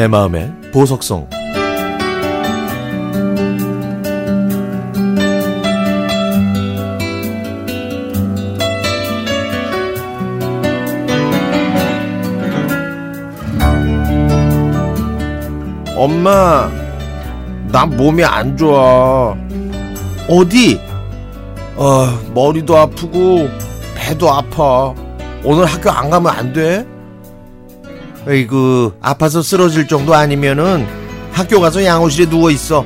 내 마음의 보석성 엄마 나 몸이 안 좋아 어디? 어 머리도 아프고 배도 아파 오늘 학교 안 가면 안 돼? 에이구 아파서 쓰러질 정도 아니면은 학교 가서 양호실에 누워 있어.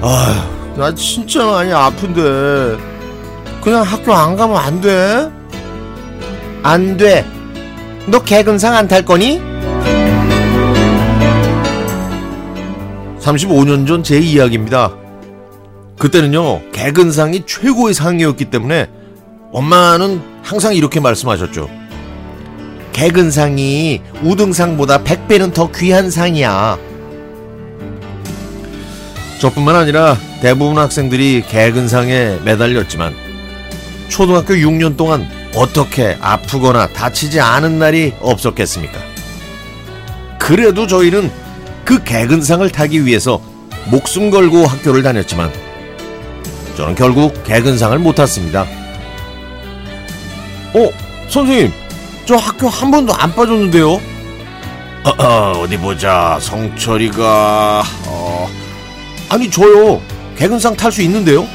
아휴 나 진짜 많이 아픈데 그냥 학교 안 가면 안 돼? 안 돼. 너 개근상 안 탈 거니? 35년 전 제 이야기입니다. 그때는요, 개근상이 최고의 상이었기 때문에 엄마는 항상 이렇게 말씀하셨죠. 개근상이 우등상보다 100배는 더 귀한 상이야. 저뿐만 아니라 대부분 학생들이 개근상에 매달렸지만 초등학교 6년 동안 어떻게 아프거나 다치지 않은 날이 없었겠습니까? 그래도 저희는 그 개근상을 타기 위해서 목숨 걸고 학교를 다녔지만 저는 결국 개근상을 못 탔습니다. 어, 선생님, 저 학교 한 번도 안 빠졌는데요? 어, 어, 디 보자. 성철이가 어, 아니 저요. 개근상 탈 수 있는데요?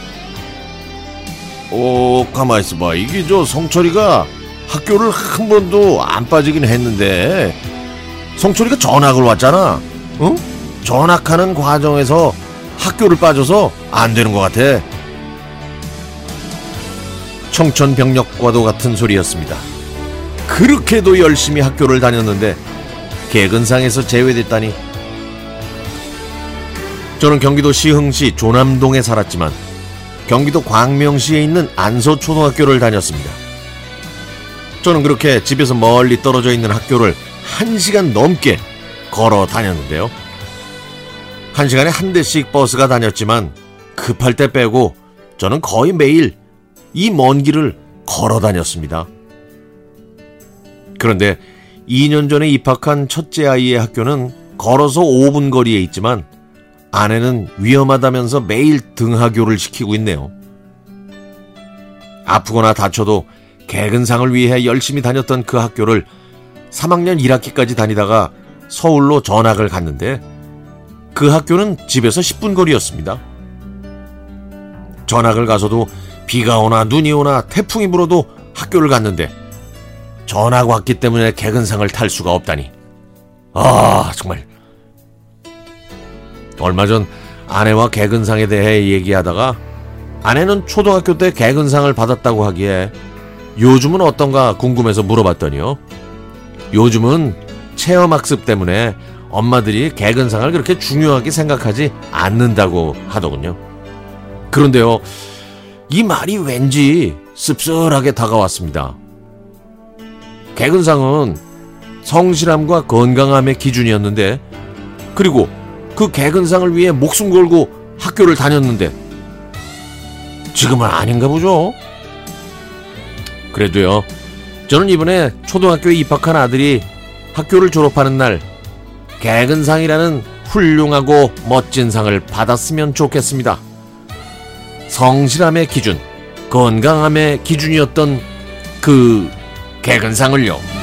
어, 가만 있어봐. 이게 저 성철이가 학교를 한 번도 안 빠지긴 했는데 성철이가 전학을 왔잖아. 응? 전학하는 과정에서 학교를 빠져서 안 되는 것 같아. 청천벽력과도 같은 소리였습니다. 그렇게도 열심히 학교를 다녔는데 개근상에서 제외됐다니. 저는 경기도 시흥시 조남동에 살았지만 경기도 광명시에 있는 안서초등학교를 다녔습니다. 저는 그렇게 집에서 멀리 떨어져 있는 학교를 한시간 넘게 걸어 다녔는데요. 한 시간에 한 대씩 버스가 다녔지만 급할 때 빼고 저는 거의 매일 이 먼 길을 걸어 다녔습니다. 그런데 2년 전에 입학한 첫째 아이의 학교는 걸어서 5분 거리에 있지만 아내는 위험하다면서 매일 등하교를 시키고 있네요. 아프거나 다쳐도 개근상을 위해 열심히 다녔던 그 학교를 3학년 1학기까지 다니다가 서울로 전학을 갔는데 그 학교는 집에서 10분 거리였습니다. 전학을 가서도 비가 오나 눈이 오나 태풍이 불어도 학교를 갔는데 전학 왔기 때문에 개근상을 탈 수가 없다니. 아, 정말. 얼마 전 아내와 개근상에 대해 얘기하다가 아내는 초등학교 때 개근상을 받았다고 하기에 요즘은 어떤가 궁금해서 물어봤더니요. 요즘은 체험학습 때문에 엄마들이 개근상을 그렇게 중요하게 생각하지 않는다고 하더군요. 그런데요, 이 말이 왠지 씁쓸하게 다가왔습니다. 개근상은 성실함과 건강함의 기준이었는데, 그리고 그 개근상을 위해 목숨 걸고 학교를 다녔는데, 지금은 아닌가 보죠? 그래도요, 저는 이번에 초등학교에 입학한 아들이 학교를 졸업하는 날 개근상이라는 훌륭하고 멋진 상을 받았으면 좋겠습니다. 성실함의 기준, 건강함의 기준이었던 그 개근상을요.